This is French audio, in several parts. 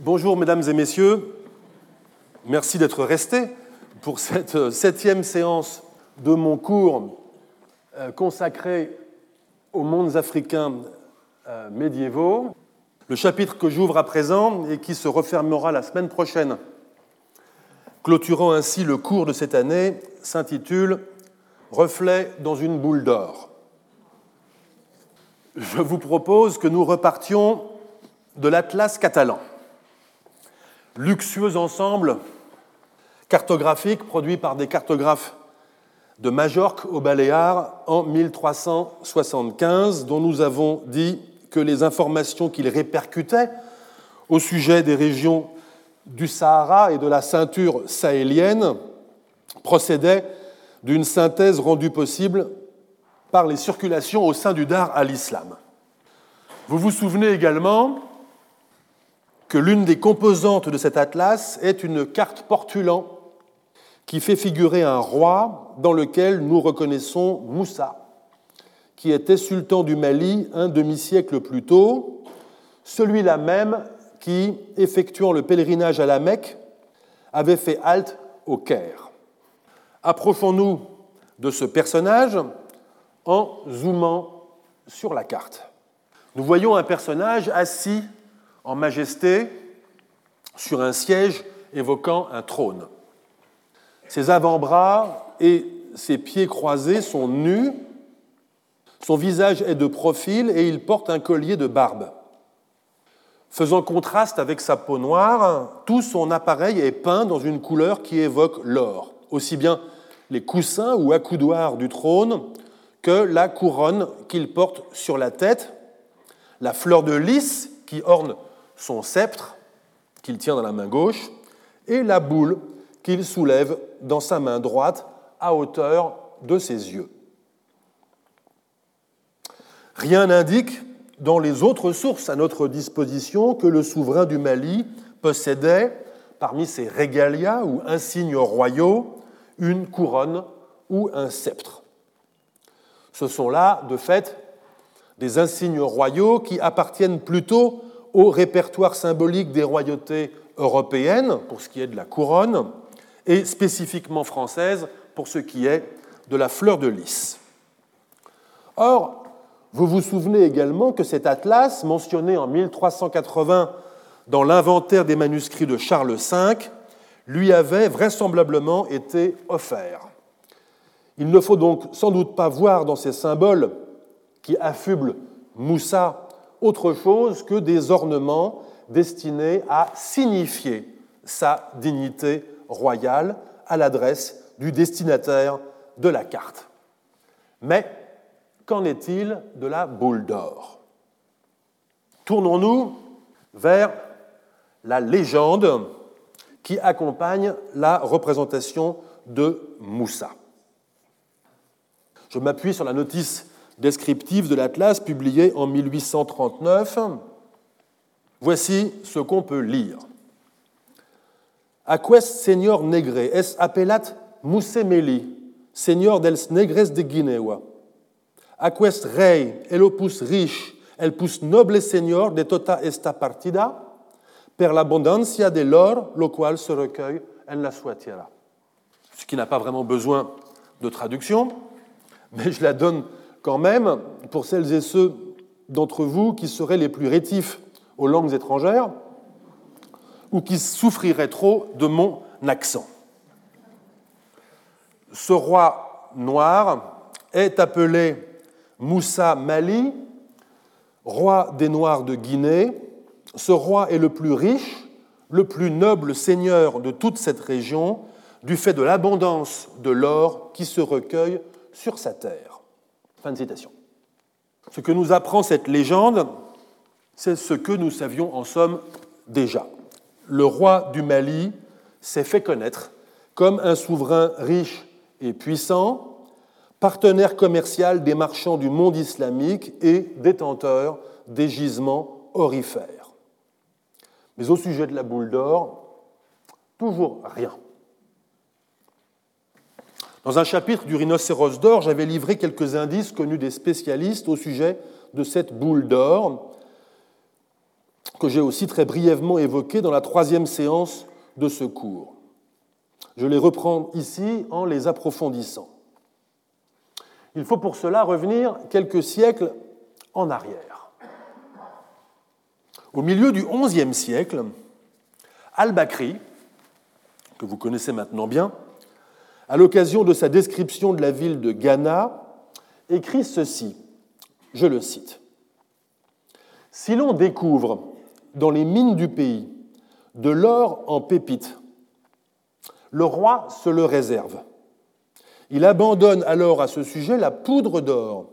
Bonjour mesdames et messieurs, merci d'être restés pour cette euh, septième séance de mon cours euh, consacré aux mondes africains euh, médiévaux. Le chapitre que j'ouvre à présent et qui se refermera la semaine prochaine, clôturant ainsi le cours de cette année, s'intitule Reflet dans une boule d'or. Je vous propose que nous repartions de l'Atlas catalan, luxueux ensemble cartographique produit par des cartographes de Majorque aux Baléares en 1375, dont nous avons dit que les informations qu'il répercutait au sujet des régions du Sahara et de la ceinture sahélienne procédaient d'une synthèse rendue possible par les circulations au sein du Dar à l'islam. Vous vous souvenez également l'une des composantes de cet atlas est une carte portulant qui fait figurer un roi dans lequel nous reconnaissons Moussa, qui était sultan du Mali un demi-siècle plus tôt, celui-là même qui, effectuant le pèlerinage à la Mecque, avait fait halte au Caire. Approchons-nous de ce personnage en zoomant sur la carte. Nous voyons un personnage assis en majesté sur un siège évoquant un trône. Ses avant-bras et ses pieds croisés sont nus, son visage est de profil et il porte un collier de barbe. Faisant contraste avec sa peau noire, tout son appareil est peint dans une couleur qui évoque l'or, aussi bien les coussins ou accoudoirs du trône que la couronne qu'il porte sur la tête, la fleur de lys qui orne son sceptre, qu'il tient dans la main gauche, et la boule qu'il soulève dans sa main droite à hauteur de ses yeux. Rien n'indique dans les autres sources à notre disposition que le souverain du Mali possédait, parmi ses régalias ou insignes royaux, une couronne ou un sceptre. Ce sont là, de fait, des insignes royaux qui appartiennent plutôt au répertoire symbolique des royautés européennes, pour ce qui est de la couronne, et spécifiquement française pour ce qui est de la fleur de lys. Or, vous vous souvenez également que cet atlas, mentionné en 1380 dans l'inventaire des manuscrits de Charles V, lui avait vraisemblablement été offert. Il ne faut donc sans doute pas voir dans ces symboles qui affublent Moussa autre chose que des ornements destinés à signifier sa dignité royale à l'adresse du destinataire de la carte. Mais qu'en est-il de la boule d'or? Tournons-nous vers la légende qui accompagne la représentation de Moussa. Je m'appuie sur la notice descriptive de l'Atlas publiée en 1839. Voici ce qu'on peut lire. Aquest seigneur negre es appelat Musemeli, seigneur dels negres de Guinea. Aquest rei, el opus riche, el pus noble seigneur de tota esta partida, per l'abondancia de l'or, le qual se recueille en la sua tierra. Ce qui n'a pas vraiment besoin de traduction, mais je la donne quand même pour celles et ceux d'entre vous qui seraient les plus rétifs aux langues étrangères ou qui souffriraient trop de mon accent. Ce roi noir est appelé Moussa Mali, roi des Noirs de Guinée. Ce roi est le plus riche, le plus noble seigneur de toute cette région, du fait de l'abondance de l'or qui se recueille sur sa terre. Fin de citation. Ce que nous apprend cette légende, c'est ce que nous savions en somme déjà. Le roi du Mali s'est fait connaître comme un souverain riche et puissant, partenaire commercial des marchands du monde islamique et détenteur des gisements orifères. Mais au sujet de la boule d'or, toujours rien. Dans un chapitre du rhinocéros d'or, j'avais livré quelques indices connus des spécialistes au sujet de cette boule d'or. que j'ai aussi très brièvement évoquées dans la troisième séance de ce cours. Je les reprends ici en les approfondissant. Il faut pour cela revenir quelques siècles en arrière. Au milieu du XIe siècle, Al-Bakri, que vous connaissez maintenant bien, à l'occasion de sa description de la ville de Ghana, écrit ceci, je le cite. Si l'on découvre dans les mines du pays de l'or en pépites, le roi se le réserve. Il abandonne alors à ce sujet la poudre d'or.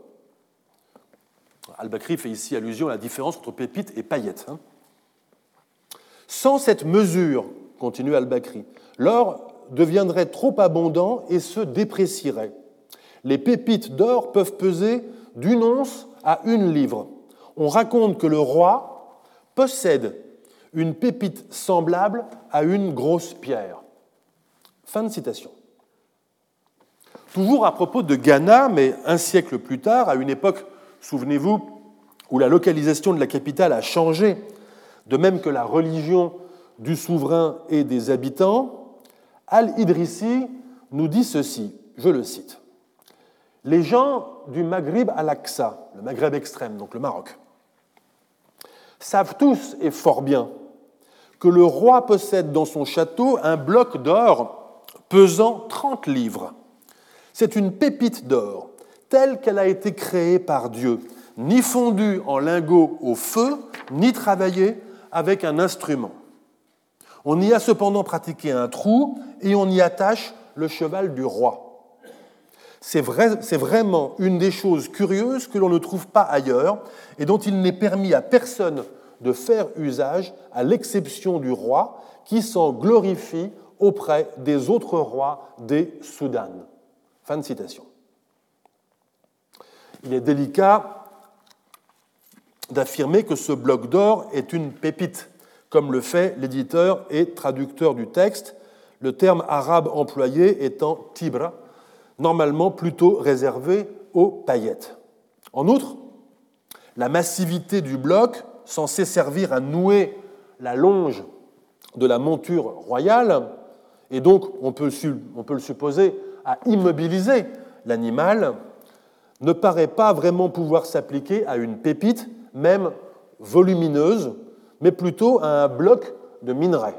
Al-Bakri fait ici allusion à la différence entre pépites et paillettes. Hein. Sans cette mesure, continue Al-Bakri, l'or deviendrait trop abondant et se déprécierait. Les pépites d'or peuvent peser d'une once à une livre. On raconte que le roi possède une pépite semblable à une grosse pierre. Fin de citation. Toujours à propos de Ghana, mais un siècle plus tard, à une époque, souvenez-vous, où la localisation de la capitale a changé, de même que la religion du souverain et des habitants, Al-Idrissi nous dit ceci, je le cite. Les gens du Maghrib al-Aqsa, le Maghreb extrême, donc le Maroc, savent tous et fort bien que le roi possède dans son château un bloc d'or pesant 30 livres c'est une pépite d'or, telle qu'elle a été créée par Dieu, ni fondue en lingots au feu, ni travaillée avec un instrument. On y a cependant pratiqué un trou et on y attache le cheval du roi. C'est vraiment une des choses curieuses que l'on ne trouve pas ailleurs et dont il n'est permis à personne de faire usage, à l'exception du roi, qui s'en glorifie auprès des autres rois des Soudanes. Fin de citation. Il est délicat d'affirmer que ce bloc d'or est une pépite, comme le fait l'éditeur et traducteur du texte, le terme arabe employé étant tibra, normalement plutôt réservé aux paillettes. En outre, la massivité du bloc, censé servir à nouer la longe de la monture royale, et donc on peut, on peut le supposer à immobiliser l'animal ne paraît pas vraiment pouvoir s'appliquer à une pépite, même volumineuse, mais plutôt à un bloc de minerai.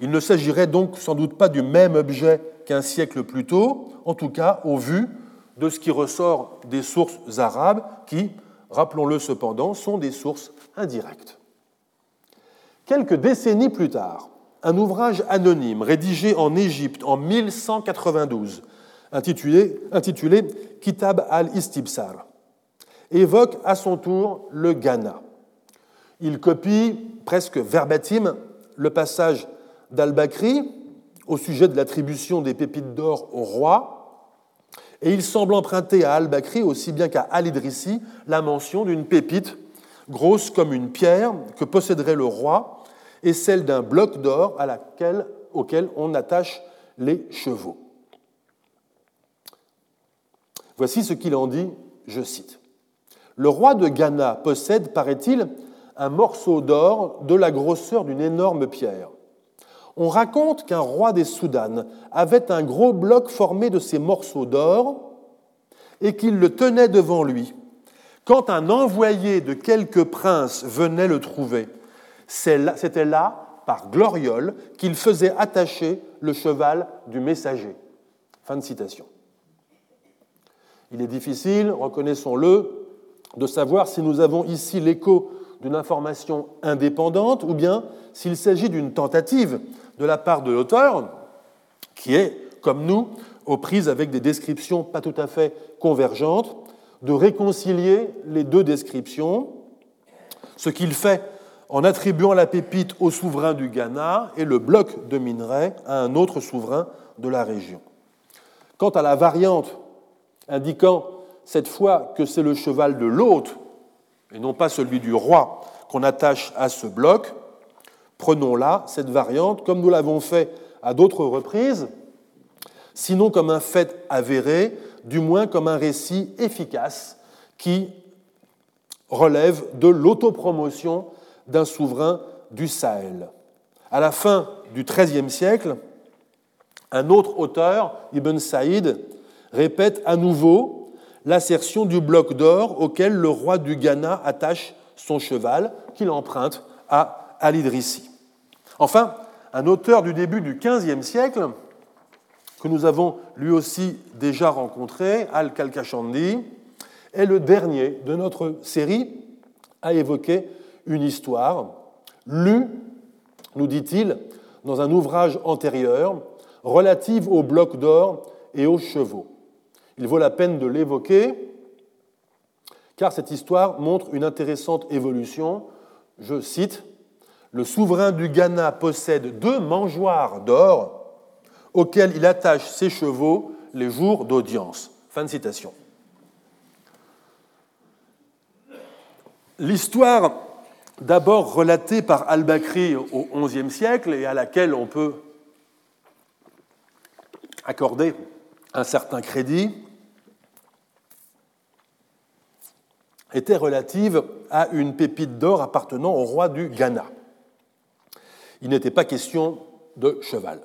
Il ne s'agirait donc sans doute pas du même objet qu'un siècle plus tôt, en tout cas au vu de ce qui ressort des sources arabes qui, rappelons-le cependant, sont des sources indirectes. Quelques décennies plus tard, un ouvrage anonyme rédigé en Égypte en 1192, intitulé, Kitab al-Istibsar, évoque à son tour le Ghana. Il copie presque verbatim le passage d'Al-Bakri au sujet de l'attribution des pépites d'or au roi, et il semble emprunter à Al-Bakri aussi bien qu'à Al-Idrissi la mention d'une pépite grosse comme une pierre que posséderait le roi et celle d'un bloc d'or auquel on attache les chevaux. Voici ce qu'il en dit, je cite. Le roi de Ghana possède, paraît-il, un morceau d'or de la grosseur d'une énorme pierre. On raconte qu'un roi des Soudanes avait un gros bloc formé de ces morceaux d'or et qu'il le tenait devant lui. Quand un envoyé de quelque prince venait le trouver, c'était là, par gloriole, qu'il faisait attacher le cheval du messager. Fin de citation. Il est difficile, reconnaissons-le, de savoir si nous avons ici l'écho d'une information indépendante ou bien s'il s'agit d'une tentative de la part de l'auteur, qui est, comme nous, aux prises avec des descriptions pas tout à fait convergentes, de réconcilier les deux descriptions, ce qu'il fait en attribuant la pépite au souverain du Ghana et le bloc de minerai à un autre souverain de la région. Quant à la variante indiquant cette fois que c'est le cheval de l'hôte et non pas celui du roi qu'on attache à ce bloc, prenons là cette variante comme nous l'avons fait à d'autres reprises, sinon comme un fait avéré, du moins comme un récit efficace qui relève de l'autopromotion d'un souverain du Sahel. À la fin du XIIIe siècle, un autre auteur, Ibn Saïd, répète à nouveau l'assertion du bloc d'or auquel le roi du Ghana attache son cheval, qu'il emprunte à Al-Idrissi. Enfin, un auteur du début du XVe siècle, que nous avons lui aussi déjà rencontré, Al-Kalkashandi, est le dernier de notre série à évoquer une histoire lue, nous dit-il, dans un ouvrage antérieur relative au bloc d'or et aux chevaux. Il vaut la peine de l'évoquer car cette histoire montre une intéressante évolution. Je cite, Le souverain du Ghana possède deux mangeoires d'or auxquels il attache ses chevaux les jours d'audience. Fin de citation. L'histoire, d'abord relatée par Al-Bakri au XIe siècle et à laquelle on peut accorder un certain crédit, était relative à une pépite d'or appartenant au roi du Ghana. Il n'était pas question de cheval.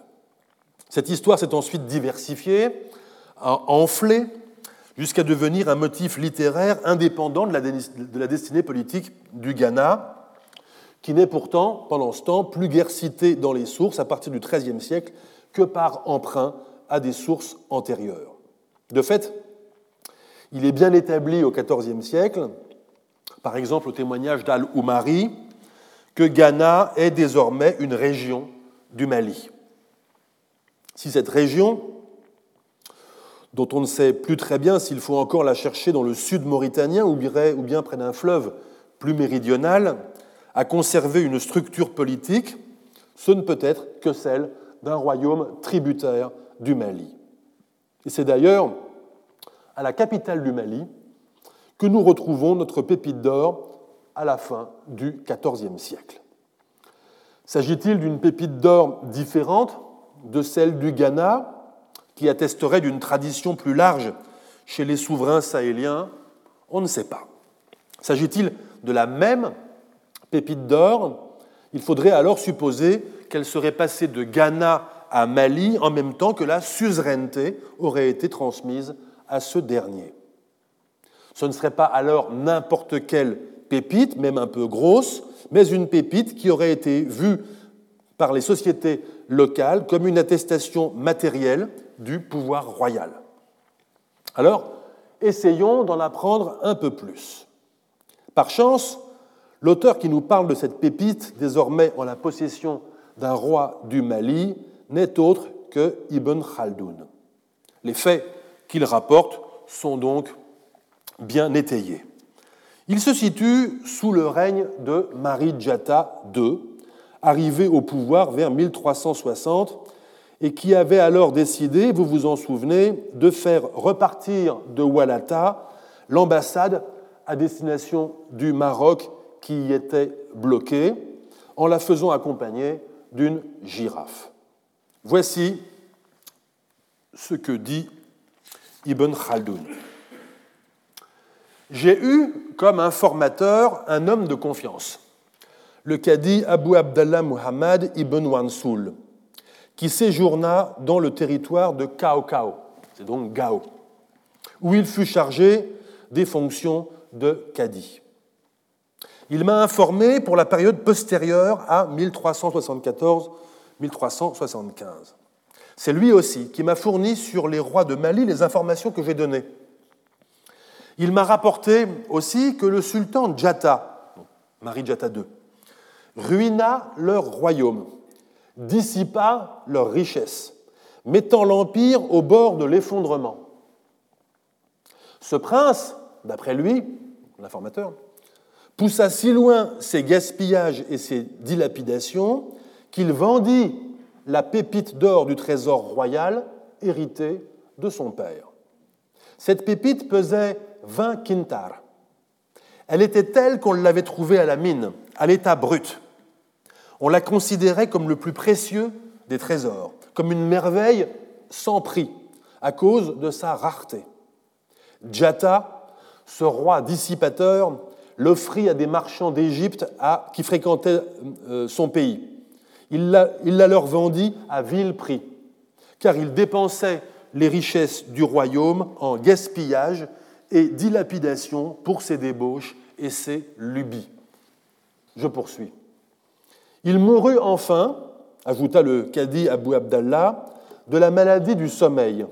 Cette histoire s'est ensuite diversifiée, enflée, jusqu'à devenir un motif littéraire indépendant de la, destinée politique du Ghana, qui n'est pourtant, pendant ce temps, plus guère cité dans les sources à partir du XIIIe siècle que par emprunt à des sources antérieures. De fait, il est bien établi au XIVe siècle, par exemple au témoignage d'Al-Oumari, que Ghana est désormais une région du Mali. Si cette région, dont on ne sait plus très bien s'il faut encore la chercher dans le sud mauritanien ou bien près d'un fleuve plus méridional, a conservé une structure politique, ce ne peut être que celle d'un royaume tributaire du Mali. Et c'est d'ailleurs à la capitale du Mali que nous retrouvons notre pépite d'or à la fin du XIVe siècle. S'agit-il d'une pépite d'or différente de celle du Ghana, qui attesterait d'une tradition plus large chez les souverains sahéliens? On ne sait pas. S'agit-il de la même pépite d'or? Il faudrait alors supposer qu'elle serait passée de Ghana à Mali en même temps que la suzeraineté aurait été transmise à ce dernier. Ce ne serait pas alors n'importe quelle pépite, même un peu grosse, mais une pépite qui aurait été vue par les sociétés locales comme une attestation matérielle du pouvoir royal. Alors, essayons d'en apprendre un peu plus. Par chance, l'auteur qui nous parle de cette pépite, désormais en la possession d'un roi du Mali, n'est autre que Ibn Khaldoun. Les faits qu'il rapporte sont donc bien étayés. Il se situe sous le règne de Marie Djata II, arrivé au pouvoir vers 1360 et qui avait alors décidé, vous vous en souvenez, de faire repartir de Walata l'ambassade à destination du Maroc qui y était bloquée, en la faisant accompagner d'une girafe. Voici ce que dit Ibn Khaldoun. J'ai eu comme informateur un homme de confiance, le cadi Abu Abdallah Muhammad ibn Wansoul, qui séjourna dans le territoire de Cao c'est donc Gao, où il fut chargé des fonctions de cadi. Il m'a informé pour la période postérieure à 1374 1375. C'est lui aussi qui m'a fourni sur les rois de Mali les informations que j'ai données. Il m'a rapporté aussi que le sultan Djata, Marie Djata II, ruina leur royaume, dissipa leurs richesses, mettant l'empire au bord de l'effondrement. Ce prince, d'après lui, l'informateur, poussa si loin ses gaspillages et ses dilapidations qu'il vendit la pépite d'or du trésor royal hérité de son père. Cette pépite pesait 20 quintars. Elle était telle qu'on l'avait trouvée à la mine, à l'état brut. On la considérait comme le plus précieux des trésors, comme une merveille sans prix, à cause de sa rareté. Djata, ce roi dissipateur, l'offrit à des marchands d'Égypte qui fréquentaient euh, son pays. Il la, il la leur vendit à vil prix, car il dépensait les richesses du royaume en gaspillage et dilapidation pour ses débauches et ses lubies. Je poursuis. Il mourut enfin, ajouta le cadi Abu Abdallah, de la maladie du sommeil.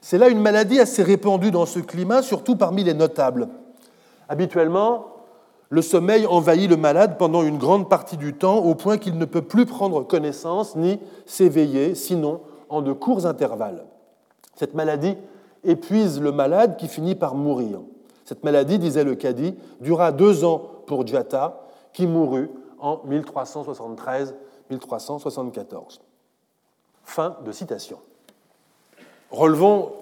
C'est là une maladie assez répandue dans ce climat, surtout parmi les notables. Habituellement, le sommeil envahit le malade pendant une grande partie du temps, au point qu'il ne peut plus prendre connaissance ni s'éveiller, sinon en de courts intervalles. Cette maladie épuise le malade qui finit par mourir. Cette maladie, disait le cadi, dura deux ans pour Djata, qui mourut en 1373-1374. Fin de citation. Relevons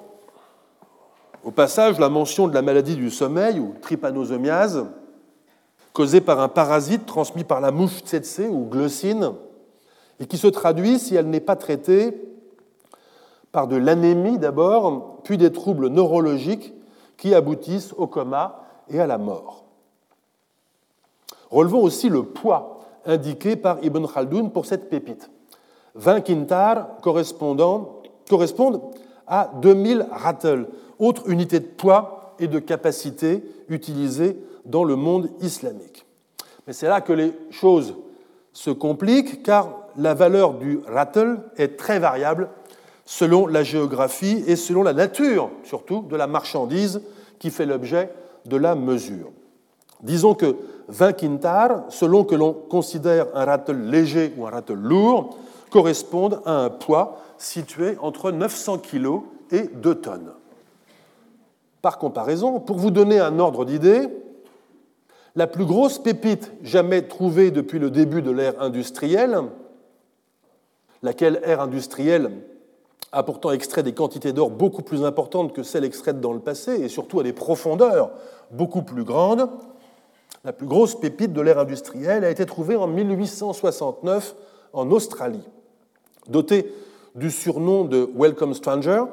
au passage la mention de la maladie du sommeil ou trypanosomiase, causée par un parasite transmis par la mouche tsetse ou glossine, et qui se traduit, si elle n'est pas traitée, par de l'anémie d'abord, puis des troubles neurologiques qui aboutissent au coma et à la mort. Relevons aussi le poids indiqué par Ibn Khaldoun pour cette pépite. 20 quintars correspondent à 2000 rattles, autre unité de poids et de capacité utilisée dans le monde islamique. Mais c'est là que les choses se compliquent car la valeur du rattle est très variable selon la géographie et selon la nature, surtout, de la marchandise qui fait l'objet de la mesure. Disons que 20 quintars, selon que l'on considère un rattle léger ou un rattle lourd, correspondent à un poids situé entre 900 kg et 2 tonnes. Par comparaison, pour vous donner un ordre d'idée, la plus grosse pépite jamais trouvée depuis le début de l'ère industrielle, laquelle ère industrielle a pourtant extrait des quantités d'or beaucoup plus importantes que celles extraites dans le passé et surtout à des profondeurs beaucoup plus grandes. La plus grosse pépite de l'ère industrielle a été trouvée en 1869 en Australie. Dotée du surnom de Welcome Stranger,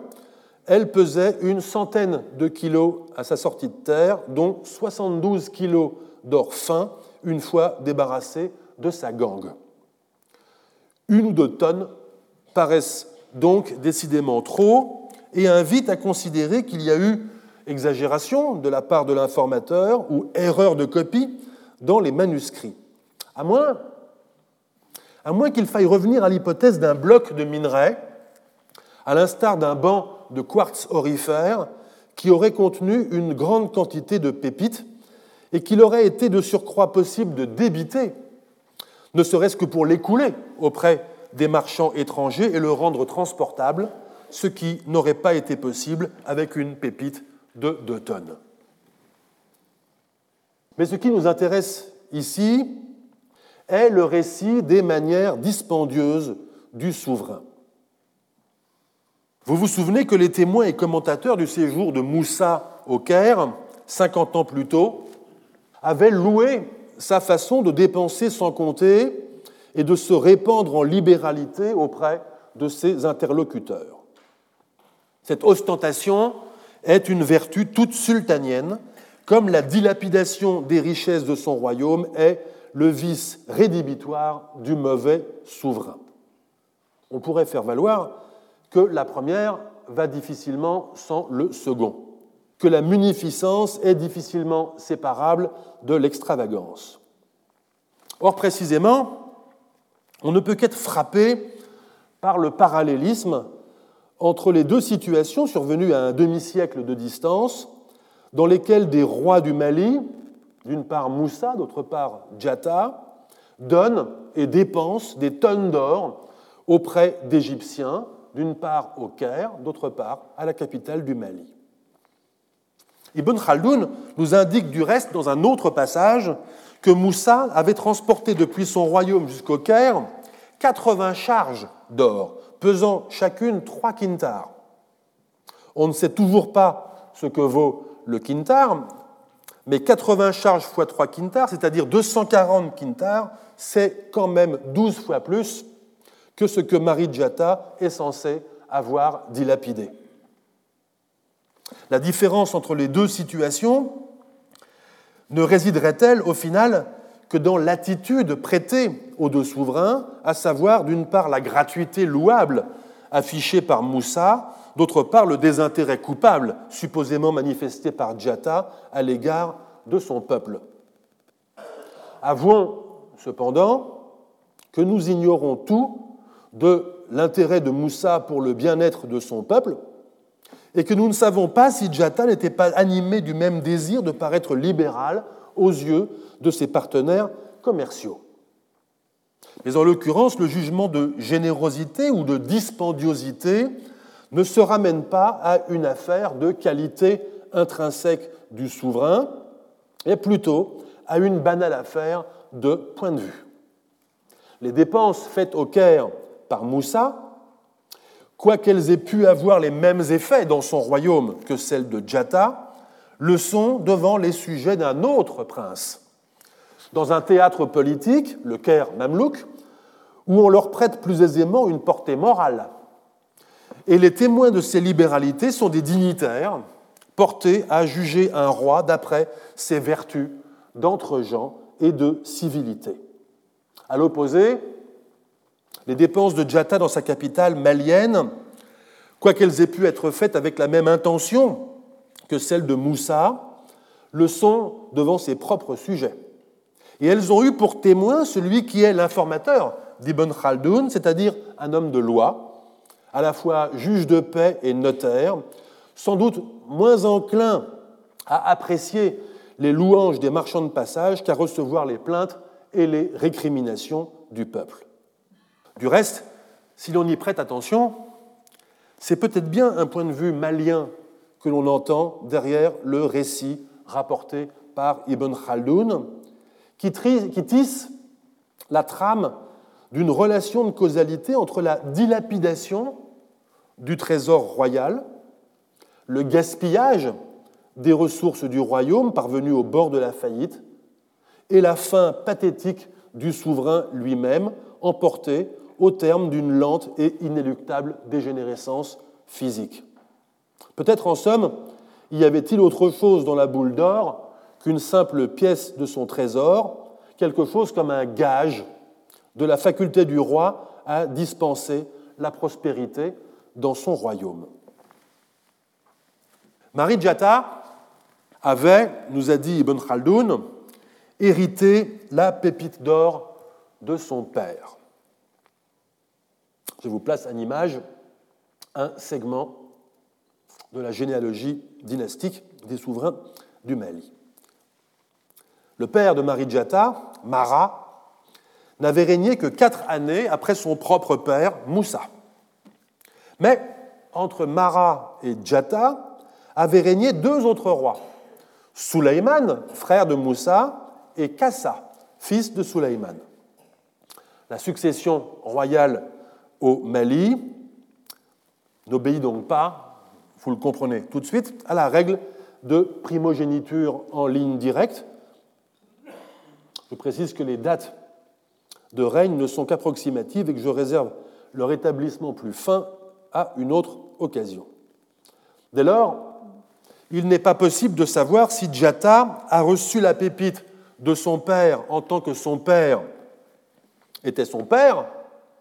elle pesait une centaine de kilos à sa sortie de terre, dont 72 kilos d'or fin une fois débarrassée de sa gangue. Une ou deux tonnes paraissent donc décidément trop, et invite à considérer qu'il y a eu exagération de la part de l'informateur ou erreur de copie dans les manuscrits. À moins, qu'il faille revenir à l'hypothèse d'un bloc de minerai, à l'instar d'un banc de quartz orifère, qui aurait contenu une grande quantité de pépites et qu'il aurait été de surcroît possible de débiter, ne serait-ce que pour l'écouler auprès des marchands étrangers et le rendre transportable, ce qui n'aurait pas été possible avec une pépite de 2 tonnes. Mais ce qui nous intéresse ici est le récit des manières dispendieuses du souverain. Vous vous souvenez que les témoins et commentateurs du séjour de Moussa au Caire, 50 ans plus tôt, avaient loué sa façon de dépenser sans compter et de se répandre en libéralité auprès de ses interlocuteurs. Cette ostentation est une vertu toute sultanienne, comme la dilapidation des richesses de son royaume est le vice rédhibitoire du mauvais souverain. On pourrait faire valoir que la première va difficilement sans le second, que la munificence est difficilement séparable de l'extravagance. Or, précisément, on ne peut qu'être frappé par le parallélisme entre les deux situations survenues à un demi-siècle de distance, dans lesquelles des rois du Mali, d'une part Moussa, d'autre part Djata, donnent et dépensent des tonnes d'or auprès d'Égyptiens, d'une part au Caire, d'autre part à la capitale du Mali. Ibn Khaldoun nous indique du reste dans un autre passage que Moussa avait transporté depuis son royaume jusqu'au Caire 80 charges d'or, pesant chacune 3 quintars. On ne sait toujours pas ce que vaut le quintar, mais 80 charges fois 3 quintars, c'est-à-dire 240 quintars, c'est quand même 12 fois plus que ce que Marie Djata est censée avoir dilapidé. La différence entre les deux situations ne résiderait-elle au final que dans l'attitude prêtée aux deux souverains, à savoir d'une part la gratuité louable affichée par Moussa, d'autre part le désintérêt coupable supposément manifesté par Djata à l'égard de son peuple? Avouons cependant que nous ignorons tout de l'intérêt de Moussa pour le bien-être de son peuple, et que nous ne savons pas si Djata n'était pas animé du même désir de paraître libéral aux yeux de ses partenaires commerciaux. Mais en l'occurrence, le jugement de générosité ou de dispendiosité ne se ramène pas à une affaire de qualité intrinsèque du souverain, et plutôt à une banale affaire de point de vue. Les dépenses faites au Caire par Moussa quoiqu'elles aient pu avoir les mêmes effets dans son royaume que celles de Djata, le sont devant les sujets d'un autre prince. Dans un théâtre politique, le Caire Mamlouk, où on leur prête plus aisément une portée morale. Et les témoins de ces libéralités sont des dignitaires portés à juger un roi d'après ses vertus d'entre-gens et de civilité. À l'opposé, les dépenses de Djata dans sa capitale malienne, quoiqu'elles aient pu être faites avec la même intention que celles de Moussa, le sont devant ses propres sujets. Et elles ont eu pour témoin celui qui est l'informateur d'Ibn Khaldoun, c'est-à-dire un homme de loi, à la fois juge de paix et notaire, sans doute moins enclin à apprécier les louanges des marchands de passage qu'à recevoir les plaintes et les récriminations du peuple. Du reste, si l'on y prête attention, c'est peut-être bien un point de vue malien que l'on entend derrière le récit rapporté par Ibn Khaldoun, qui tisse la trame d'une relation de causalité entre la dilapidation du trésor royal, le gaspillage des ressources du royaume parvenues au bord de la faillite, et la fin pathétique du souverain lui-même, emporté au terme d'une lente et inéluctable dégénérescence physique. Peut-être en somme, y avait-il autre chose dans la boule d'or qu'une simple pièce de son trésor, quelque chose comme un gage de la faculté du roi à dispenser la prospérité dans son royaume. Marie Djata avait, nous a dit Ibn Khaldoun, hérité la pépite d'or de son père. Je vous place en image un segment de la généalogie dynastique des souverains du Mali. Le père de Marie Djata, Mara, n'avait régné que quatre années après son propre père, Moussa. Mais entre Mara et Djata avaient régné deux autres rois, Souleyman, frère de Moussa, et Kassa, fils de Souleyman. La succession royale au Mali n'obéit donc pas, vous le comprenez tout de suite, à la règle de primogéniture en ligne directe. Je précise que les dates de règne ne sont qu'approximatives et que je réserve leur établissement plus fin à une autre occasion. Dès lors, il n'est pas possible de savoir si Djata a reçu la pépite de son père en tant que son père était son père,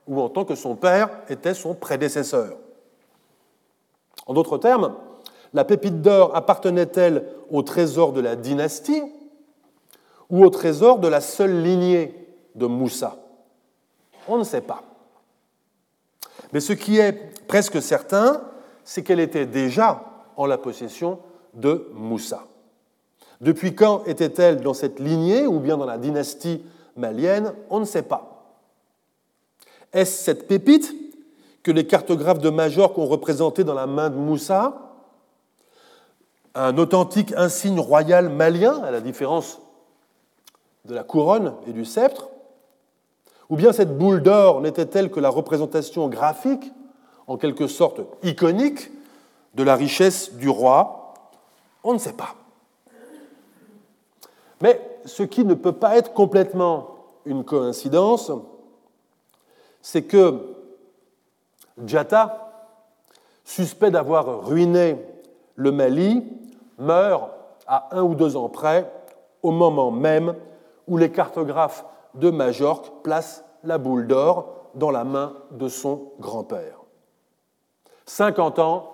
ou en tant que son père était son prédécesseur. En d'autres termes, la pépite d'or appartenait-elle au trésor de la dynastie ou au trésor de la seule lignée de Moussa? On ne sait pas. Mais ce qui est presque certain, c'est qu'elle était déjà en la possession de Moussa. Depuis quand était-elle dans cette lignée ou bien dans la dynastie malienne? On ne sait pas. Est-ce cette pépite que les cartographes de Majorque ont représentée dans la main de Moussa? Un authentique insigne royal malien, à la différence de la couronne et du sceptre? Ou bien cette boule d'or n'était-elle que la représentation graphique, en quelque sorte iconique, de la richesse du roi? On ne sait pas. Mais ce qui ne peut pas être complètement une coïncidence, c'est que Djata, suspect d'avoir ruiné le Mali, meurt à un ou deux ans près au moment même où les cartographes de Majorque placent la boule d'or dans la main de son grand-père. 50 ans,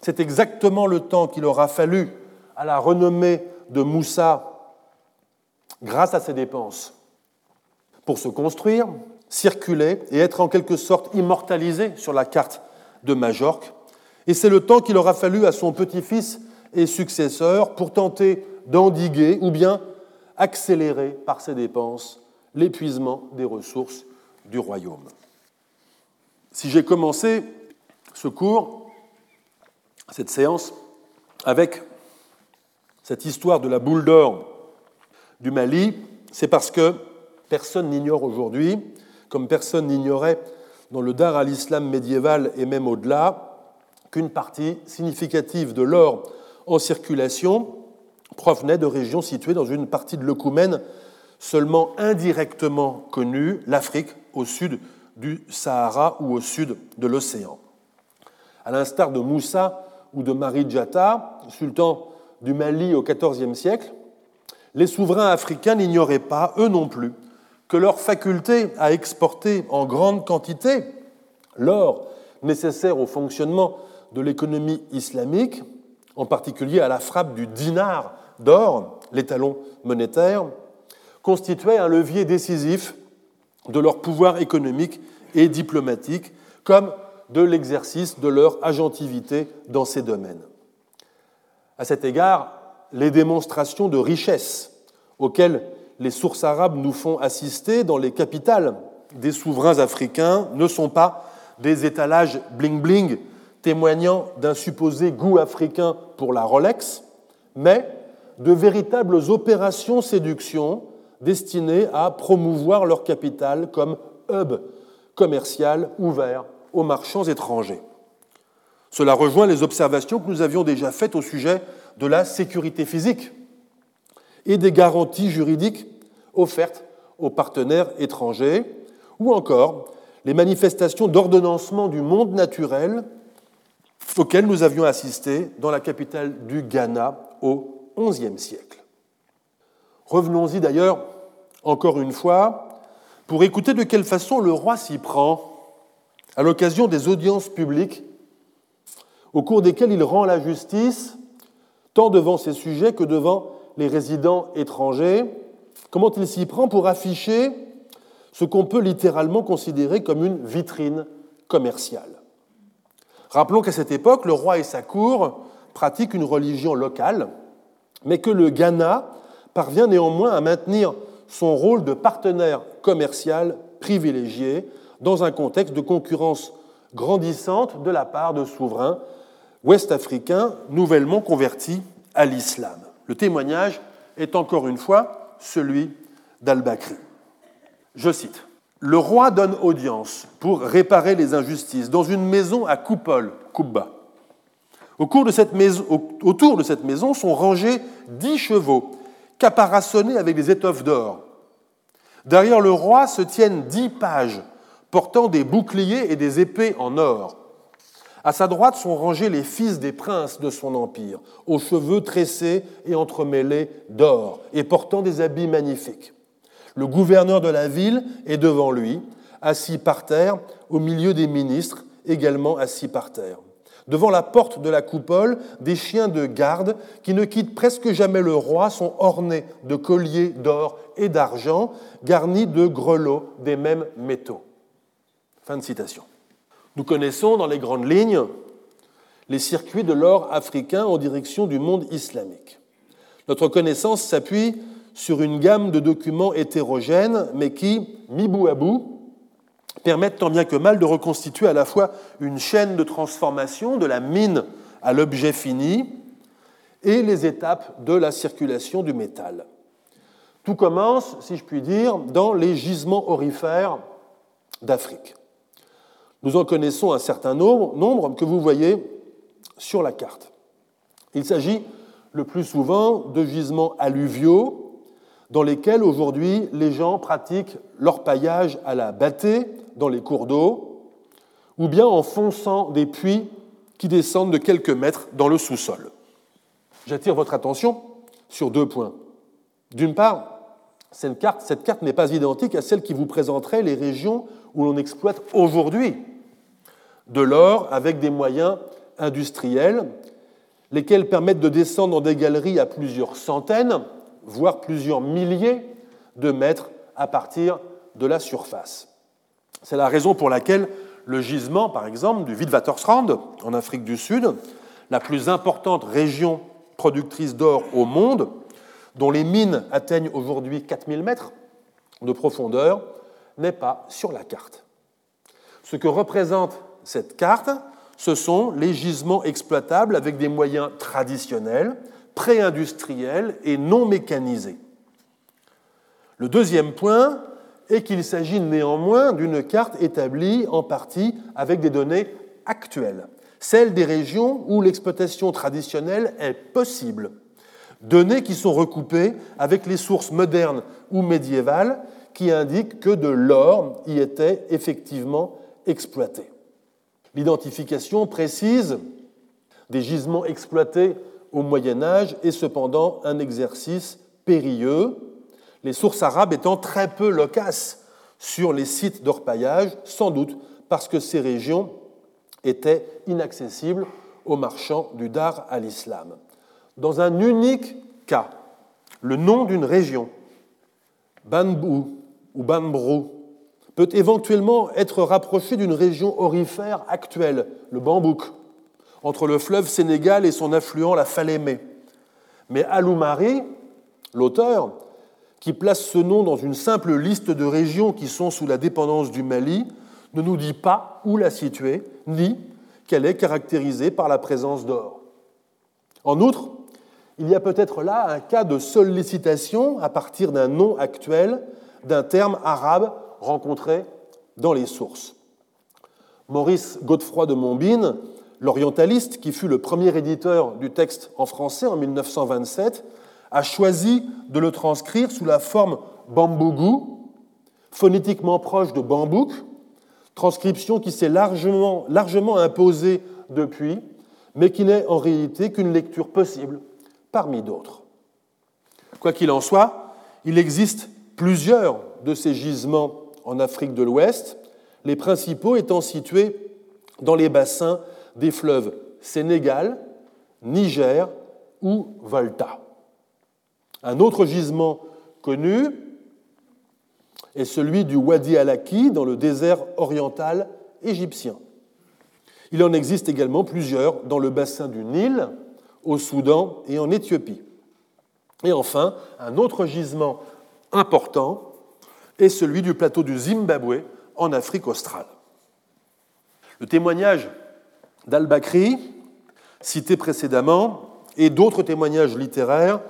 c'est exactement le temps qu'il aura fallu à la renommée de Moussa grâce à ses dépenses pour se construire, circuler et être en quelque sorte immortalisé sur la carte de Majorque. Et c'est le temps qu'il aura fallu à son petit-fils et successeur pour tenter d'endiguer ou bien accélérer par ses dépenses l'épuisement des ressources du royaume. Si j'ai commencé ce cours, cette séance, avec cette histoire de la boule d'or du Mali, c'est parce que personne n'ignore aujourd'hui, comme personne n'ignorait dans le Dar al-Islam médiéval et même au-delà, qu'une partie significative de l'or en circulation provenait de régions situées dans une partie de l'Okoumène seulement indirectement connue, l'Afrique, au sud du Sahara ou au sud de l'océan. À l'instar de Moussa ou de Marie Djata, sultan du Mali au XIVe siècle, les souverains africains n'ignoraient pas, eux non plus, que leur faculté à exporter en grande quantité l'or nécessaire au fonctionnement de l'économie islamique, en particulier à la frappe du dinar d'or, l'étalon monétaire, constituait un levier décisif de leur pouvoir économique et diplomatique, comme de l'exercice de leur agentivité dans ces domaines. À cet égard, les démonstrations de richesse auxquelles les sources arabes nous font assister dans les capitales des souverains africains ne sont pas des étalages bling-bling témoignant d'un supposé goût africain pour la Rolex, mais de véritables opérations séduction destinées à promouvoir leur capital comme hub commercial ouvert aux marchands étrangers. Cela rejoint les observations que nous avions déjà faites au sujet de la sécurité physique et des garanties juridiques offertes aux partenaires étrangers, ou encore les manifestations d'ordonnancement du monde naturel auxquelles nous avions assisté dans la capitale du Ghana au XIe siècle. Revenons-y d'ailleurs encore une fois pour écouter de quelle façon le roi s'y prend à l'occasion des audiences publiques au cours desquelles il rend la justice tant devant ses sujets que devant les résidents étrangers, comment il s'y prend pour afficher ce qu'on peut littéralement considérer comme une vitrine commerciale. Rappelons qu'à cette époque, le roi et sa cour pratiquent une religion locale, mais que le Ghana parvient néanmoins à maintenir son rôle de partenaire commercial privilégié dans un contexte de concurrence grandissante de la part de souverains ouest-africains nouvellement convertis à l'islam. Le témoignage est encore une fois celui d'Al-Bakri. Je cite Le roi donne audience pour réparer les injustices dans une maison à coupole, Kubba. Autour de cette maison sont rangés dix chevaux, caparaçonnés avec des étoffes d'or. Derrière le roi se tiennent dix pages portant des boucliers et des épées en or. À sa droite sont rangés les fils des princes de son empire, aux cheveux tressés et entremêlés d'or, et portant des habits magnifiques. Le gouverneur de la ville est devant lui, assis par terre, au milieu des ministres, également assis par terre. Devant la porte de la coupole, des chiens de garde, qui ne quittent presque jamais le roi, sont ornés de colliers d'or et d'argent, garnis de grelots des mêmes métaux. Fin de citation. Nous connaissons dans les grandes lignes les circuits de l'or africain en direction du monde islamique. Notre connaissance s'appuie sur une gamme de documents hétérogènes, mais qui, mis bout à bout, permettent tant bien que mal de reconstituer à la fois une chaîne de transformation de la mine à l'objet fini et les étapes de la circulation du métal. Tout commence, si je puis dire, dans les gisements orifères d'Afrique. Nous en connaissons un certain nombre que vous voyez sur la carte. Il s'agit le plus souvent de gisements alluviaux dans lesquels aujourd'hui les gens pratiquent leur paillage à la battée dans les cours d'eau ou bien en fonçant des puits qui descendent de quelques mètres dans le sous-sol. J'attire votre attention sur deux points. D'une part, cette carte n'est pas identique à celle qui vous présenterait les régions où l'on exploite aujourd'hui de l'or avec des moyens industriels, lesquels permettent de descendre dans des galeries à plusieurs centaines, voire plusieurs milliers de mètres à partir de la surface. C'est la raison pour laquelle le gisement, par exemple, du Witwatersrand, en Afrique du Sud, la plus importante région productrice d'or au monde, dont les mines atteignent aujourd'hui 4000 mètres de profondeur, n'est pas sur la carte. Ce que représente cette carte, ce sont les gisements exploitables avec des moyens traditionnels, pré-industriels et non mécanisés. Le deuxième point est qu'il s'agit néanmoins d'une carte établie en partie avec des données actuelles, celles des régions où l'exploitation traditionnelle est possible, données qui sont recoupées avec les sources modernes ou médiévales qui indiquent que de l'or y était effectivement exploité. L'identification précise des gisements exploités au Moyen Âge est cependant un exercice périlleux, les sources arabes étant très peu loquaces sur les sites d'orpaillage, sans doute parce que ces régions étaient inaccessibles aux marchands du Dar à l'islam. Dans un unique cas, le nom d'une région, Banbou ou Banbrou, peut éventuellement être rapproché d'une région orifère actuelle, le Bambouk, entre le fleuve Sénégal et son affluent la Falémé. Mais Aloumari, l'auteur, qui place ce nom dans une simple liste de régions qui sont sous la dépendance du Mali, ne nous dit pas où la situer, ni qu'elle est caractérisée par la présence d'or. En outre, il y a peut-être là un cas de sollicitation à partir d'un nom actuel, d'un terme arabe rencontré dans les sources. Maurice Godefroy de Montbine, l'orientaliste qui fut le premier éditeur du texte en français en 1927, a choisi de le transcrire sous la forme bambougou, phonétiquement proche de bambouk, transcription qui s'est largement, largement imposée depuis, mais qui n'est en réalité qu'une lecture possible parmi d'autres. Quoi qu'il en soit, il existe plusieurs de ces gisements en Afrique de l'Ouest, les principaux étant situés dans les bassins des fleuves Sénégal, Niger ou Volta. Un autre gisement connu est celui du Wadi al-Aki dans le désert oriental égyptien. Il en existe également plusieurs dans le bassin du Nil, au Soudan et en Éthiopie. Et enfin, un autre gisement important est celui du plateau du Zimbabwe en Afrique australe. Le témoignage d'Al-Bakri, cité précédemment, et d'autres témoignages littéraires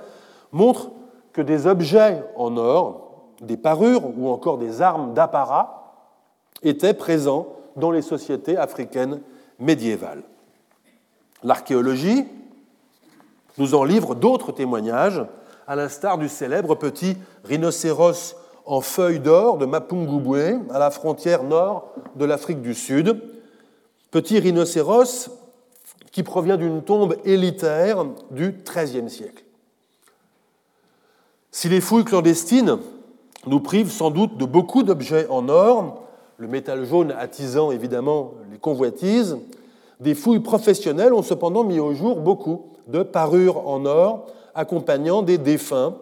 montrent que des objets en or, des parures ou encore des armes d'apparat étaient présents dans les sociétés africaines médiévales. L'archéologie nous en livre d'autres témoignages, à l'instar du célèbre petit rhinocéros en feuilles d'or de Mapungubwe, à la frontière nord de l'Afrique du Sud. Petit rhinocéros qui provient d'une tombe élitaire du XIIIe siècle. Si les fouilles clandestines nous privent sans doute de beaucoup d'objets en or, le métal jaune attisant évidemment les convoitises, des fouilles professionnelles ont cependant mis au jour beaucoup de parures en or accompagnant des défunts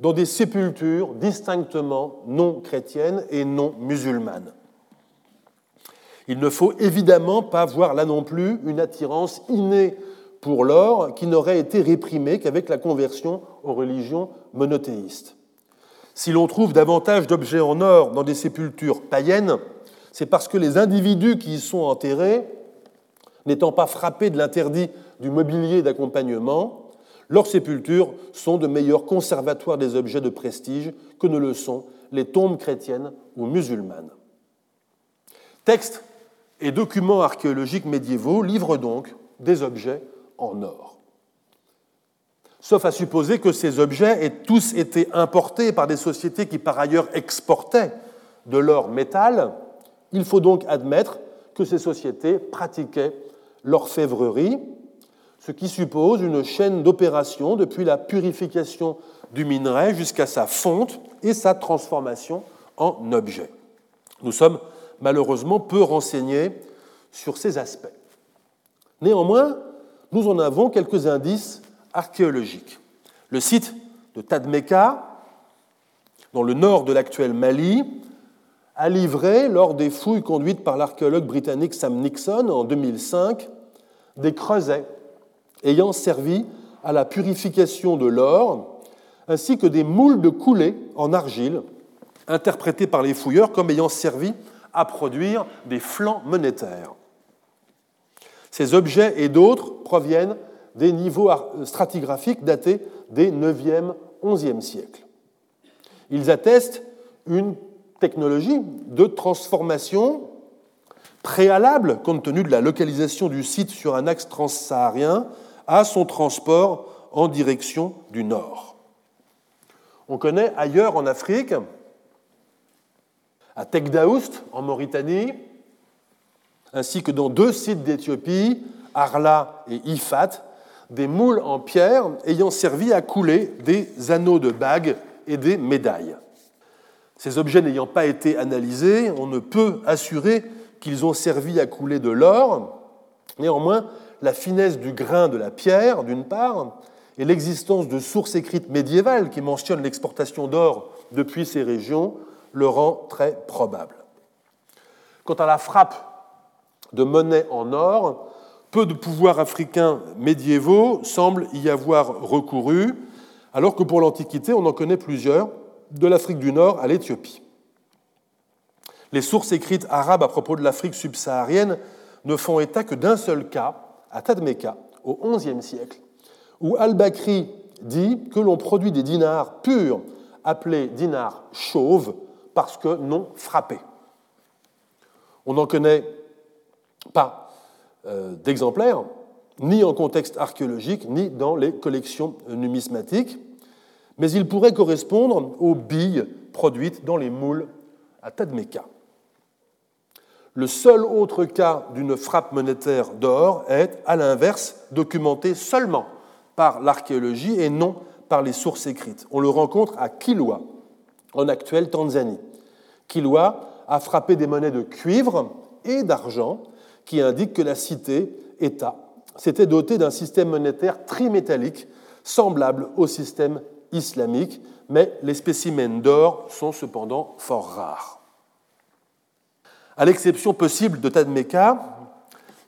dans des sépultures distinctement non chrétiennes et non musulmanes. Il ne faut évidemment pas voir là non plus une attirance innée pour l'or qui n'aurait été réprimée qu'avec la conversion aux religions monothéistes. Si l'on trouve davantage d'objets en or dans des sépultures païennes, c'est parce que les individus qui y sont enterrés, n'étant pas frappés de l'interdit du mobilier d'accompagnement, leurs sépultures sont de meilleurs conservatoires des objets de prestige que ne le sont les tombes chrétiennes ou musulmanes. Textes et documents archéologiques médiévaux livrent donc des objets en or. Sauf à supposer que ces objets aient tous été importés par des sociétés qui par ailleurs exportaient de l'or métal, il faut donc admettre que ces sociétés pratiquaient l'orfèvrerie, ce qui suppose une chaîne d'opérations depuis la purification du minerai jusqu'à sa fonte et sa transformation en objet. Nous sommes malheureusement peu renseignés sur ces aspects. Néanmoins, nous en avons quelques indices archéologiques. Le site de Tadmeka, dans le nord de l'actuel Mali, a livré, lors des fouilles conduites par l'archéologue britannique Sam Nixon en 2005, des creusets ayant servi à la purification de l'or, ainsi que des moules de coulée en argile, interprétés par les fouilleurs comme ayant servi à produire des flancs monétaires. Ces objets et d'autres proviennent des niveaux stratigraphiques datés des 9e, 11e siècles. Ils attestent une technologie de transformation préalable, compte tenu de la localisation du site sur un axe transsaharien, à son transport en direction du nord. On connaît ailleurs en Afrique, à Tekdaoust en Mauritanie, ainsi que dans deux sites d'Éthiopie, Arla et Ifat, des moules en pierre ayant servi à couler des anneaux de bagues et des médailles. Ces objets n'ayant pas été analysés, on ne peut assurer qu'ils ont servi à couler de l'or. Néanmoins, la finesse du grain de la pierre, d'une part, et l'existence de sources écrites médiévales qui mentionnent l'exportation d'or depuis ces régions le rend très probable. Quant à la frappe de monnaie en or, peu de pouvoirs africains médiévaux semblent y avoir recouru, alors que pour l'Antiquité, on en connaît plusieurs, de l'Afrique du Nord à l'Éthiopie. Les sources écrites arabes à propos de l'Afrique subsaharienne ne font état que d'un seul cas, à Tadmeka, au XIe siècle, où Al-Bakri dit que l'on produit des dinars purs, appelés dinars chauves, parce que non frappés. On n'en connaît pas euh, d'exemplaires, ni en contexte archéologique, ni dans les collections numismatiques, mais ils pourraient correspondre aux billes produites dans les moules à Tadmeka. Le seul autre cas d'une frappe monétaire d'or est, à l'inverse, documenté seulement par l'archéologie et non par les sources écrites. On le rencontre à Kilwa, en actuelle Tanzanie. Kilwa a frappé des monnaies de cuivre et d'argent qui indiquent que la cité-État s'était dotée d'un système monétaire trimétallique semblable au système islamique, mais les spécimens d'or sont cependant fort rares. À l'exception possible de Tadmeka,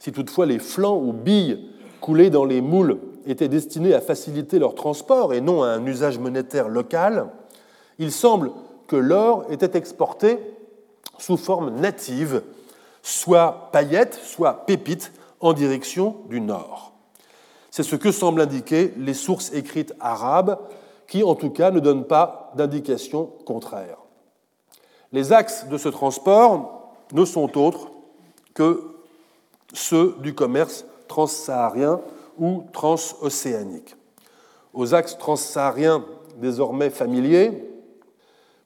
si toutefois les flancs ou billes coulés dans les moules étaient destinés à faciliter leur transport et non à un usage monétaire local, il semble que l'or était exporté sous forme native, soit paillettes, soit pépites, en direction du nord. C'est ce que semblent indiquer les sources écrites arabes, qui en tout cas ne donnent pas d'indication contraire. Les axes de ce transport ne sont autres que ceux du commerce transsaharien ou transocéanique. Aux axes transsahariens désormais familiers,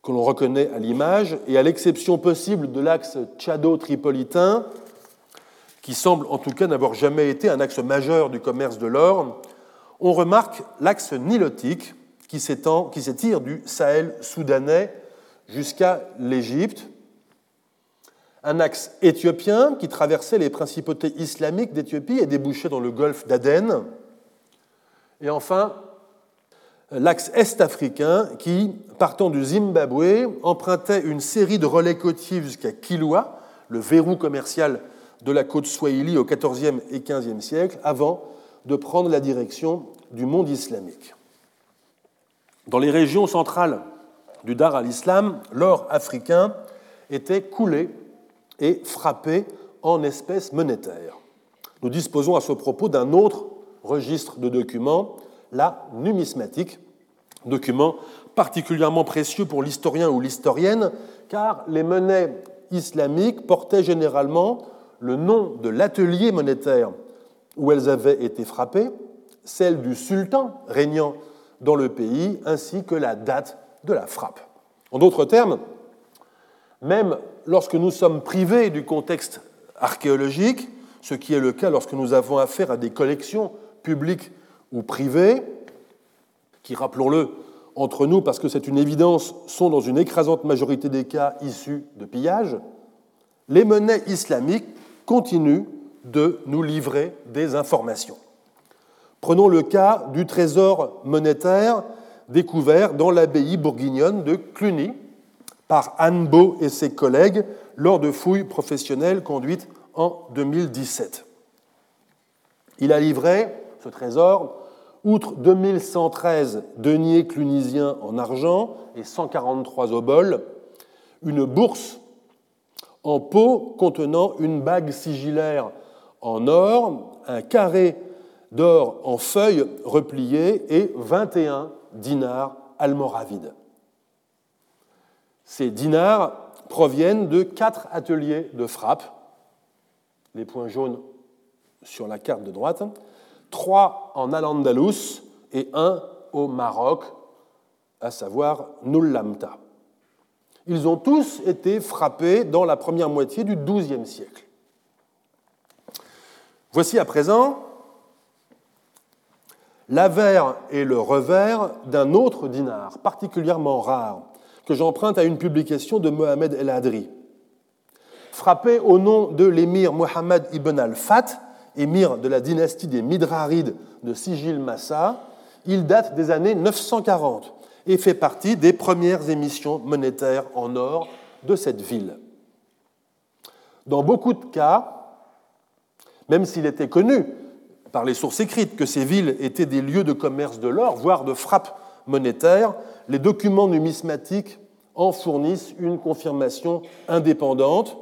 que l'on reconnaît à l'image, et à l'exception possible de l'axe tchado-tripolitain, qui semble en tout cas n'avoir jamais été un axe majeur du commerce de l'or, on remarque l'axe nilotique qui s'étire du Sahel soudanais jusqu'à l'Égypte, un axe éthiopien qui traversait les principautés islamiques d'Éthiopie et débouchait dans le golfe d'Aden, et enfin l'axe est-africain qui, partant du Zimbabwe, empruntait une série de relais côtiers jusqu'à Kilwa, le verrou commercial de la côte Swahili au XIVe et XVe siècle, avant de prendre la direction du monde islamique. Dans les régions centrales du Dar al-Islam, l'or africain était coulé et frappé en espèces monétaires. Nous disposons à ce propos d'un autre registre de documents, la numismatique, document particulièrement précieux pour l'historien ou l'historienne, car les monnaies islamiques portaient généralement le nom de l'atelier monétaire où elles avaient été frappées, celle du sultan régnant dans le pays, ainsi que la date de la frappe. En d'autres termes, même lorsque nous sommes privés du contexte archéologique, ce qui est le cas lorsque nous avons affaire à des collections publics ou privés, qui, rappelons-le, entre nous, parce que c'est une évidence, sont dans une écrasante majorité des cas issus de pillages, les monnaies islamiques continuent de nous livrer des informations. Prenons le cas du trésor monétaire découvert dans l'abbaye bourguignonne de Cluny par Anne Beau et ses collègues lors de fouilles professionnelles conduites en 2017. Il a livré, ce trésor, outre 2113 deniers clunisiens en argent et 143 oboles, une bourse en pot contenant une bague sigillaire en or, un carré d'or en feuilles repliées et 21 dinars almoravides. Ces dinars proviennent de quatre ateliers de frappe, les points jaunes sur la carte de droite, trois en Al-Andalus et un au Maroc, à savoir Nullamta. Ils ont tous été frappés dans la première moitié du XIIe siècle. Voici à présent l'avers et le revers d'un autre dinar, particulièrement rare, que j'emprunte à une publication de Mohamed El Hadri. Frappé au nom de l'émir Mohammed ibn al-Fat, émir de la dynastie des Midrarides de Sigil Massa, il date des années 940 et fait partie des premières émissions monétaires en or de cette ville. Dans beaucoup de cas, même s'il était connu par les sources écrites que ces villes étaient des lieux de commerce de l'or, voire de frappe monétaire, les documents numismatiques en fournissent une confirmation indépendante,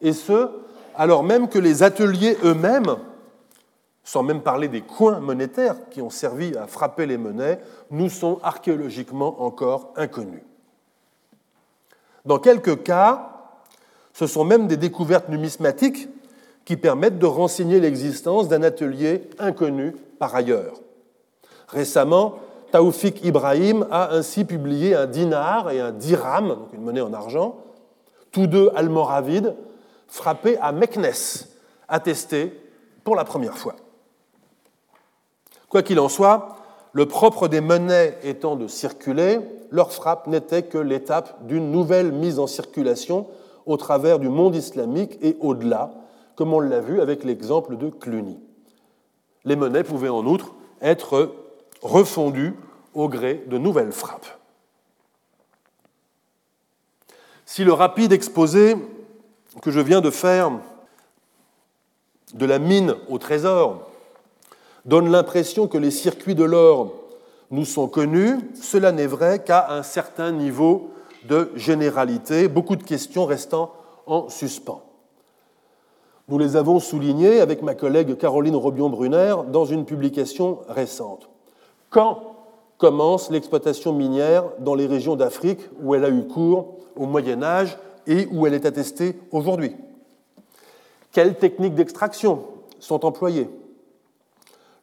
et ce, alors même que les ateliers eux-mêmes sans même parler des coins monétaires qui ont servi à frapper les monnaies, nous sont archéologiquement encore inconnus. Dans quelques cas, ce sont même des découvertes numismatiques qui permettent de renseigner l'existence d'un atelier inconnu par ailleurs. Récemment, Taoufik Ibrahim a ainsi publié un dinar et un dirham, donc une monnaie en argent, tous deux almoravides, frappés à Meknes, attestés pour la première fois. Quoi qu'il en soit, le propre des monnaies étant de circuler, leur frappe n'était que l'étape d'une nouvelle mise en circulation au travers du monde islamique et au-delà, comme on l'a vu avec l'exemple de Cluny. Les monnaies pouvaient en outre être refondues au gré de nouvelles frappes. Si le rapide exposé que je viens de faire de la mine au trésor donne l'impression que les circuits de l'or nous sont connus, cela n'est vrai qu'à un certain niveau de généralité, beaucoup de questions restant en suspens. Nous les avons soulignées avec ma collègue Caroline Robion-Brunner dans une publication récente. Quand commence l'exploitation minière dans les régions d'Afrique où elle a eu cours au Moyen Âge et où elle est attestée aujourd'hui. Quelles techniques d'extraction sont employées?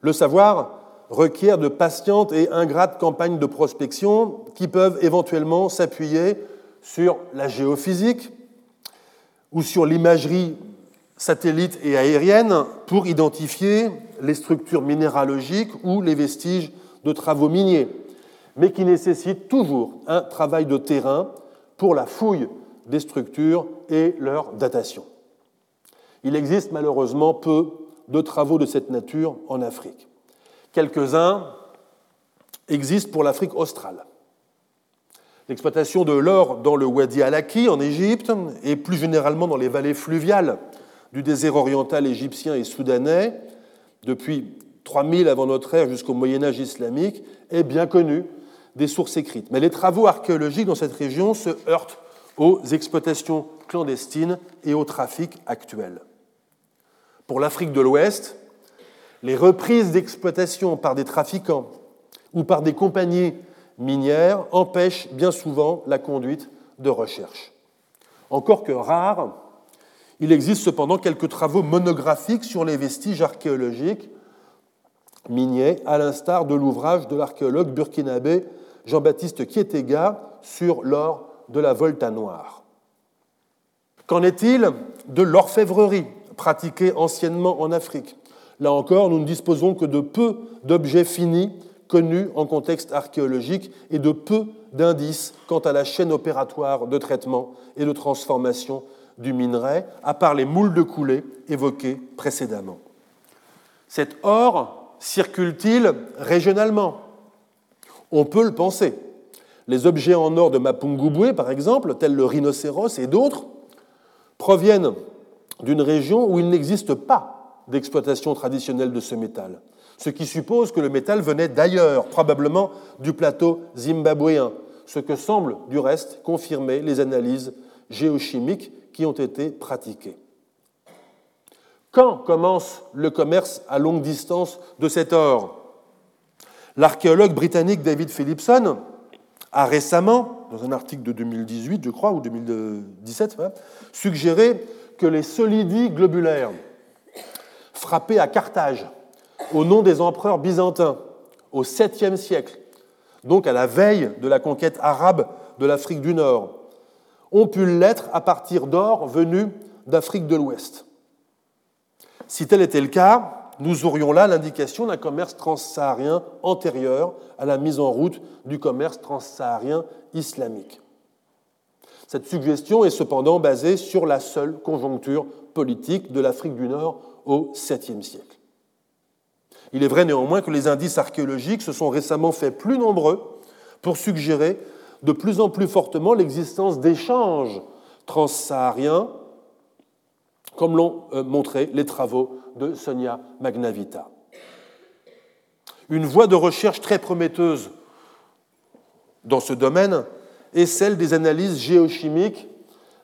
Le savoir requiert de patientes et ingrates campagnes de prospection qui peuvent éventuellement s'appuyer sur la géophysique ou sur l'imagerie satellite et aérienne pour identifier les structures minéralogiques ou les vestiges de travaux miniers, mais qui nécessitent toujours un travail de terrain pour la fouille des structures et leur datation. Il existe malheureusement peu de travaux de cette nature en Afrique. Quelques-uns existent pour l'Afrique australe. L'exploitation de l'or dans le Wadi al-Aki en Égypte et plus généralement dans les vallées fluviales du désert oriental égyptien et soudanais depuis 3000 avant notre ère jusqu'au Moyen Âge islamique est bien connue des sources écrites. Mais les travaux archéologiques dans cette région se heurtent aux exploitations clandestines et au trafic actuel. Pour l'Afrique de l'Ouest, les reprises d'exploitation par des trafiquants ou par des compagnies minières empêchent bien souvent la conduite de recherche. Encore que rares, il existe cependant quelques travaux monographiques sur les vestiges archéologiques miniers, à l'instar de l'ouvrage de l'archéologue burkinabé Jean-Baptiste Kietega sur l'or de la Volta Noire. Qu'en est-il de l'orfèvrerie pratiquée anciennement en Afrique, Là encore, nous ne disposons que de peu d'objets finis connus en contexte archéologique et de peu d'indices quant à la chaîne opératoire de traitement et de transformation du minerai, à part les moules de coulée évoqués précédemment. Cet or circule-t-il régionalement? On peut le penser. Les objets en or de Mapungubwe, par exemple, tels le rhinocéros et d'autres, proviennent d'une région où il n'existe pas d'exploitation traditionnelle de ce métal, ce qui suppose que le métal venait d'ailleurs, probablement du plateau zimbabwéen, ce que semblent du reste confirmer les analyses géochimiques qui ont été pratiquées. Quand commence le commerce à longue distance de cet or? L'archéologue britannique David Philipson a récemment, dans un article de 2018, je crois, ou 2017, suggéré que les solidis globulaires frappés à Carthage au nom des empereurs byzantins au 7e siècle, donc à la veille de la conquête arabe de l'Afrique du Nord, ont pu l'être à partir d'or venu d'Afrique de l'Ouest. Si tel était le cas, nous aurions là l'indication d'un commerce transsaharien antérieur à la mise en route du commerce transsaharien islamique. Cette suggestion est cependant basée sur la seule conjoncture politique de l'Afrique du Nord au 7e siècle. Il est vrai néanmoins que les indices archéologiques se sont récemment faits plus nombreux pour suggérer de plus en plus fortement l'existence d'échanges transsahariens, comme l'ont euh, montré les travaux de Sonia Magnavita. Une voie de recherche très prometteuse dans ce domaine est celle des analyses géochimiques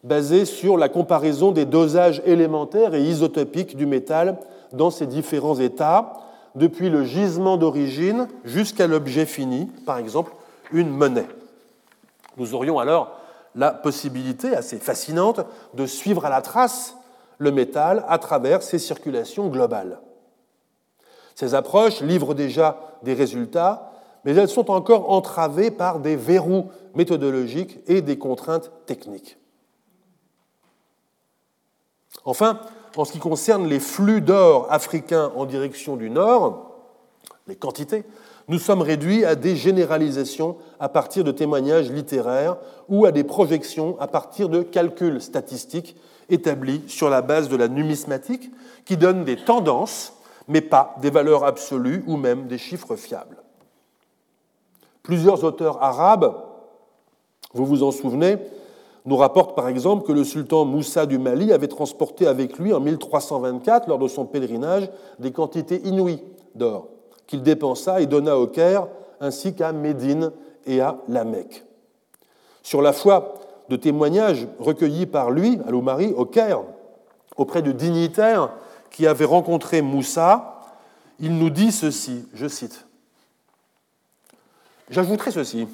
basées sur la comparaison des dosages élémentaires et isotopiques du métal dans ses différents états, depuis le gisement d'origine jusqu'à l'objet fini, par exemple une monnaie. Nous aurions alors la possibilité assez fascinante de suivre à la trace le métal à travers ses circulations globales. Ces approches livrent déjà des résultats, mais elles sont encore entravées par des verrous méthodologiques et des contraintes techniques. Enfin, en ce qui concerne les flux d'or africains en direction du nord, les quantités, nous sommes réduits à des généralisations à partir de témoignages littéraires ou à des projections à partir de calculs statistiques établis sur la base de la numismatique qui donnent des tendances, mais pas des valeurs absolues ou même des chiffres fiables. Plusieurs auteurs arabes, vous vous en souvenez, nous rapportent par exemple que le sultan Moussa du Mali avait transporté avec lui en 1324, lors de son pèlerinage, des quantités inouïes d'or qu'il dépensa et donna au Caire, ainsi qu'à Médine et à la Mecque. Sur la foi de témoignages recueillis par lui, à l'Oumari, au Caire, auprès de dignitaires qui avaient rencontré Moussa, il nous dit ceci, je cite. J'ajouterai ceci.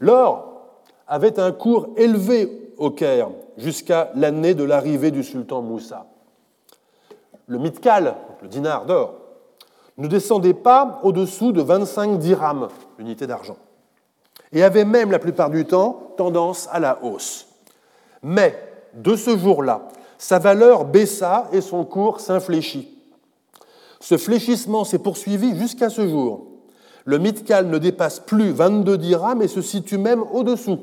L'or avait un cours élevé au Caire jusqu'à l'année de l'arrivée du sultan Moussa. Le mitkal, le dinar d'or, ne descendait pas au-dessous de 25 dirhams, unité d'argent, et avait même la plupart du temps tendance à la hausse. Mais de ce jour-là, sa valeur baissa et son cours s'infléchit. Ce fléchissement s'est poursuivi jusqu'à ce jour. Le Mitkal ne dépasse plus 22 dirhams et se situe même au-dessous.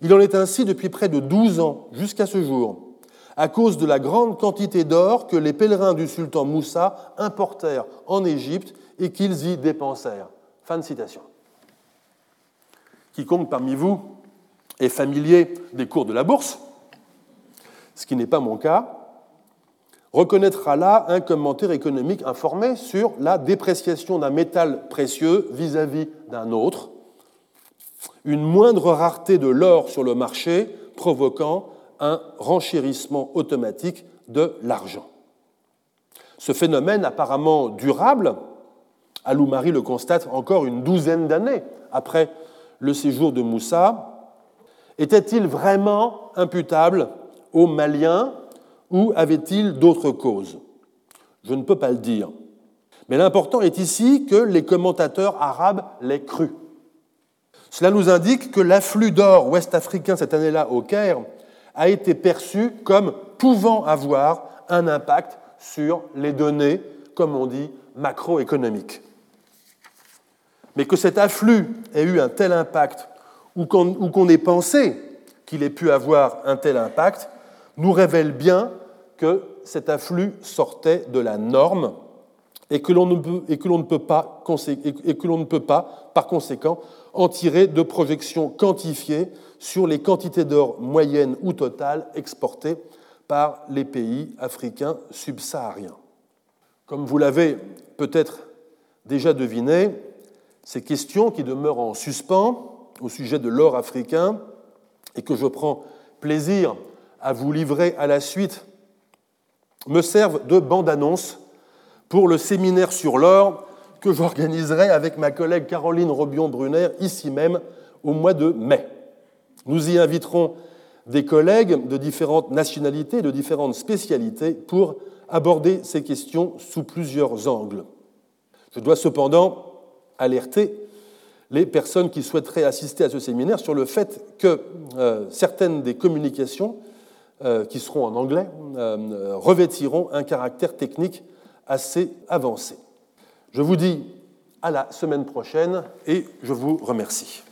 Il en est ainsi depuis près de 12 ans jusqu'à ce jour à cause de la grande quantité d'or que les pèlerins du sultan Moussa importèrent en Égypte et qu'ils y dépensèrent. Fin de citation. Quiconque parmi vous est familier des cours de la bourse, ce qui n'est pas mon cas, reconnaîtra là un commentaire économique informé sur la dépréciation d'un métal précieux vis-à-vis d'un autre, une moindre rareté de l'or sur le marché provoquant un renchérissement automatique de l'argent. Ce phénomène apparemment durable, Aloumari le constate encore une douzaine d'années après le séjour de Moussa, était-il vraiment imputable aux Maliens ou avait-il d'autres causes? Je ne peux pas le dire. Mais l'important est ici que les commentateurs arabes l'aient cru. Cela nous indique que l'afflux d'or ouest-africain cette année-là au Caire a été perçu comme pouvant avoir un impact sur les données, comme on dit, macroéconomiques. Mais que cet afflux ait eu un tel impact, ou qu'on ait pensé qu'il ait pu avoir un tel impact, nous révèle bien que cet afflux sortait de la norme et que l'on ne, peut pas, et que ne peut pas, par conséquent, en tirer de projections quantifiées sur les quantités d'or moyennes ou totales exportées par les pays africains subsahariens. Comme vous l'avez peut-être déjà deviné, ces questions qui demeurent en suspens au sujet de l'or africain et que je prends plaisir à vous livrer à la suite me servent de bande-annonce pour le séminaire sur l'or que j'organiserai avec ma collègue Caroline Robion-Brunner ici même au mois de mai. Nous y inviterons des collègues de différentes nationalités, de différentes spécialités pour aborder ces questions sous plusieurs angles. Je dois cependant alerter les personnes qui souhaiteraient assister à ce séminaire sur le fait que euh, certaines des communications euh, qui seront en anglais euh, revêtiront un caractère technique assez avancé. Je vous dis à la semaine prochaine et je vous remercie.